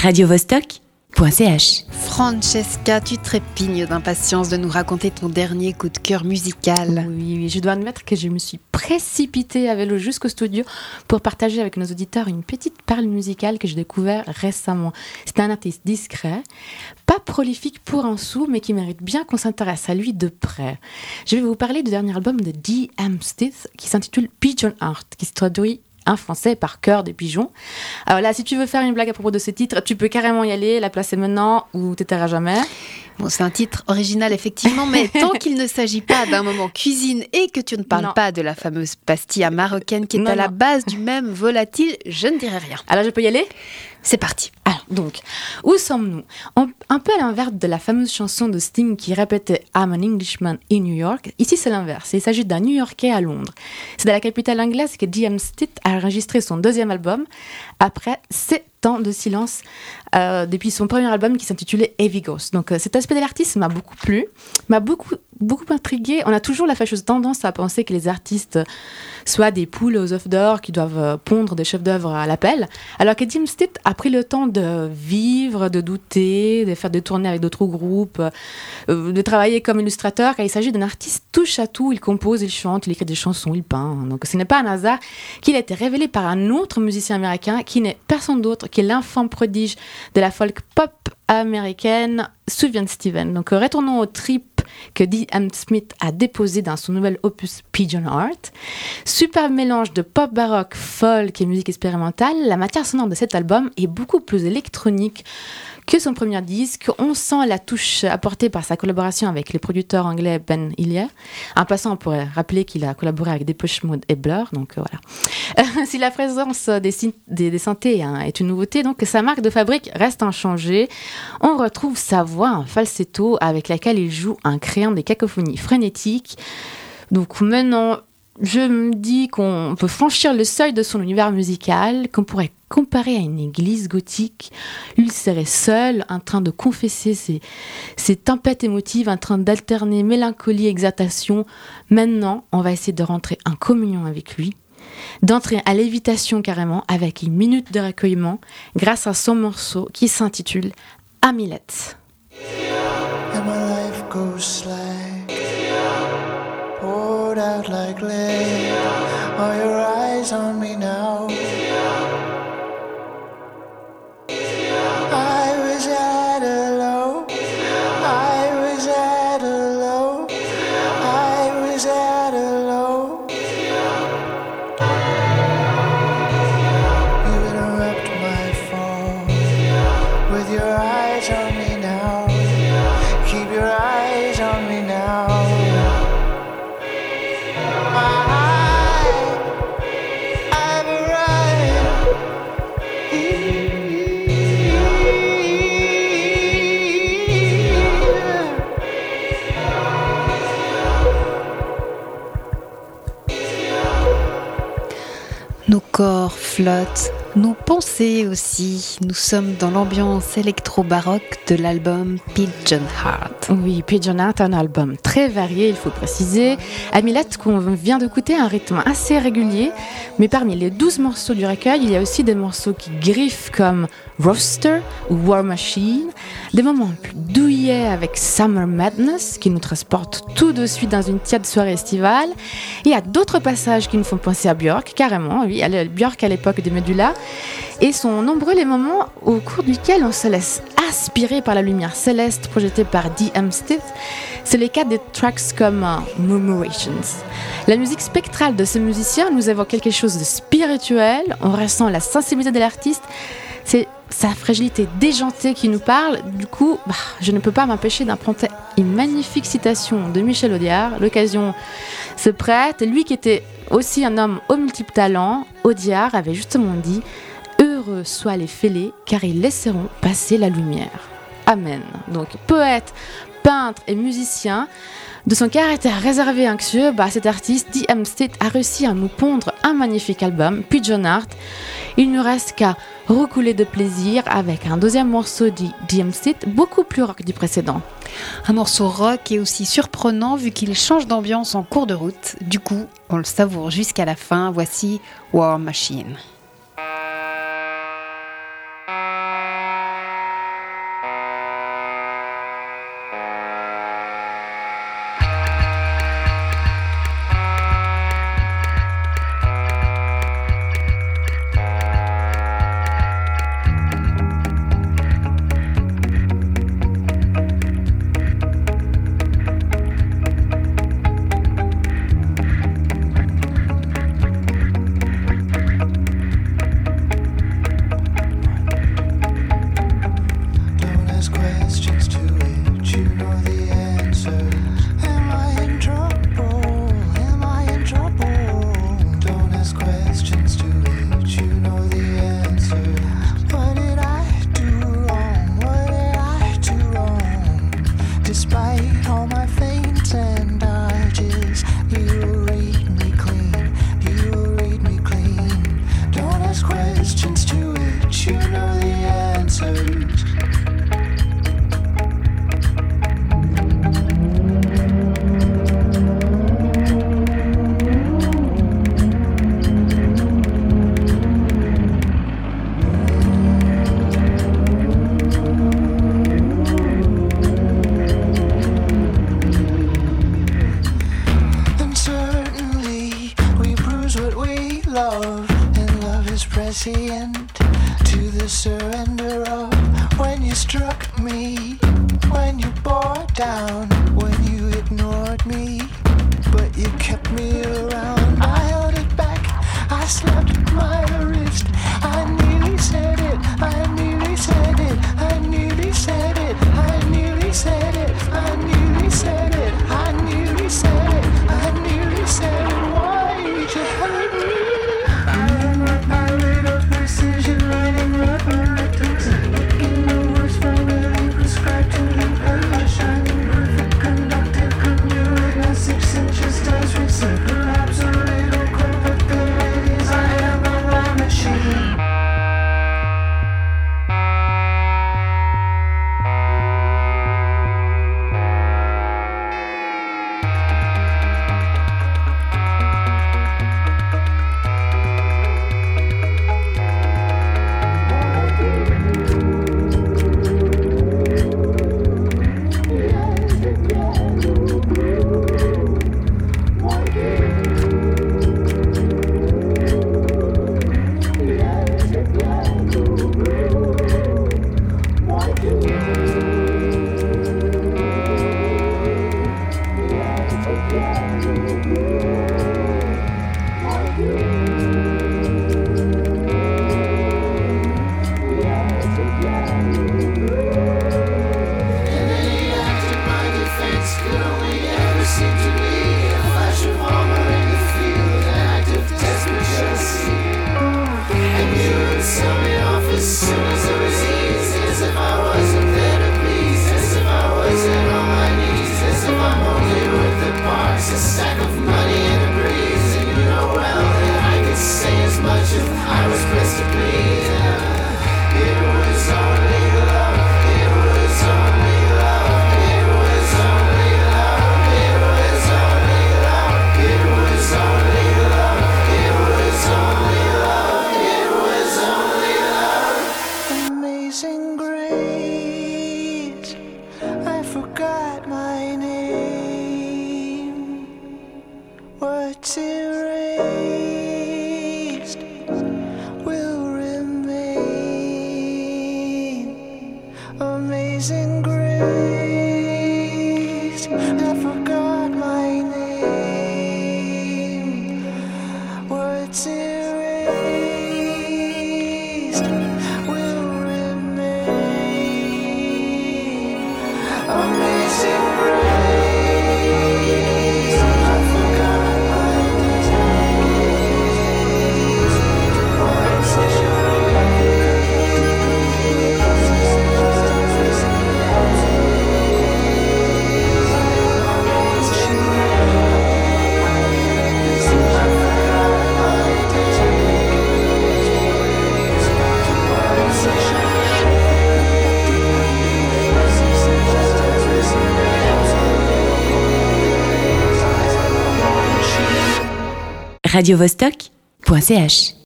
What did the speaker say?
radiovostok.ch. Francesca, tu trépignes d'impatience de nous raconter ton dernier coup de cœur musical. Oui, oui, je dois admettre que je me suis précipitée à vélo jusqu'au studio pour partager avec nos auditeurs une petite perle musicale que j'ai découvert récemment. C'est un artiste discret, pas prolifique pour un sou, mais qui mérite bien qu'on s'intéresse à lui de près. Je vais vous parler du dernier album de D.M. Stith qui s'intitule Pigeon Art, qui se traduit un français par cœur des pigeons. Alors là, si tu veux faire une blague à propos de ce titre, tu peux carrément y aller, la placer maintenant ou t'étairas jamais. Bon, c'est un titre original effectivement, mais tant qu'il ne s'agit pas d'un moment cuisine et que tu ne parles Non. pas de la fameuse pastille marocaine qui est Non, à la base du même volatile, je ne dirai rien. Alors je peux y aller? C'est parti. Alors, donc, où sommes-nous? Un peu à l'inverse de la fameuse chanson de Sting qui répétait I'm an Englishman in New York. Ici, c'est l'inverse. Il s'agit d'un New Yorkais à Londres. C'est dans la capitale anglaise que D.M. Stitt a enregistré son deuxième album après sept ans de silence euh, depuis son premier album qui s'intitulait Heavy Ghost. Donc, euh, cet aspect de l'artiste m'a beaucoup plu, m'a beaucoup, beaucoup intrigué. On a toujours la fâcheuse tendance à penser que les artistes soient des poules aux œufs d'or qui doivent euh, pondre des chefs-d'œuvre à l'appel, alors que Jim Stitt a pris le temps de vivre, de douter, de faire des tournées avec d'autres groupes, euh, de travailler comme illustrateur, car il s'agit d'un artiste touche à tout. Il compose, il chante, il écrit des chansons, il peint. Donc ce n'est pas un hasard qu'il a été révélé par un autre musicien américain qui n'est personne d'autre que l'enfant prodige de la folk pop américaine, Sufjan Steven. Donc retournons au trip que D.M. Smith a déposé dans son nouvel opus Pigeon Art. Super mélange de pop baroque, folk et musique expérimentale, la matière sonore de cet album est beaucoup plus électronique que son premier disque. On sent la touche apportée par sa collaboration avec le producteur anglais Ben Hillier. En passant, on pourrait rappeler qu'il a collaboré avec Depeche Mode et Blur, donc euh, voilà. si la présence des, des, des synthés hein, est une nouveauté, donc sa marque de fabrique reste inchangée. On retrouve sa voix en falsetto avec laquelle il joue en créant des cacophonies frénétiques. Donc maintenant, je me dis qu'on peut franchir le seuil de son univers musical, qu'on pourrait comparer à une église gothique. Il serait seul, en train de confesser ses, ses tempêtes émotives, en train d'alterner mélancolie et exaltation. Maintenant, on va essayer de rentrer en communion avec lui, d'entrer à l'évitation carrément avec une minute de recueillement grâce à son morceau qui s'intitule Amilette. Poured out like lead. Are your eyes on me now? Nos corps flottent, nos pensées aussi. Nous sommes dans l'ambiance électro-baroque de l'album Pigeon Heart. Oui, Pigeon Art, un album très varié, il faut préciser. Amilette, qu'on vient d'écouter, un rythme assez régulier, mais parmi les 12 morceaux du recueil, il y a aussi des morceaux qui griffent comme Roster ou War Machine, des moments plus douillets avec Summer Madness, qui nous transporte tout de suite dans une tiède soirée estivale. Il y a d'autres passages qui nous font penser à Björk, carrément, oui, à Björk à l'époque des Medulla. Et sont nombreux les moments au cours duquel on se laisse aspirer par la lumière céleste projetée par D.M. Stith. C'est le cas des tracks comme euh, Murmurations. La musique spectrale de ce musicien nous évoque quelque chose de spirituel. On ressent la sensibilité de l'artiste. C'est sa fragilité déjantée qui nous parle. Du coup, bah, je ne peux pas m'empêcher d'emprunter une magnifique citation de Michel Audiard. L'occasion se prête. Lui qui était aussi un homme aux multiples talents, Audiard avait justement dit Heureux soient les fêlés, car ils laisseront passer la lumière. Amen. Donc, poète, peintre et musicien, de son caractère réservé et anxieux, bah, cet artiste, D.M. State, a réussi à nous pondre un magnifique album, Pigeon Art. Il ne reste qu'à recouler de plaisir avec un deuxième morceau. State, beaucoup plus rock du précédent. Un morceau rock et aussi surprenant vu qu'il change d'ambiance en cours de route. Du coup, on le savoure jusqu'à la fin. Voici War Machine. Struck me when you bore down, when you ignored me, but you kept me around. I held it back, I slapped my wrist. I nearly said it, I nearly said it, I nearly said it, I nearly said it, radiovostok.ch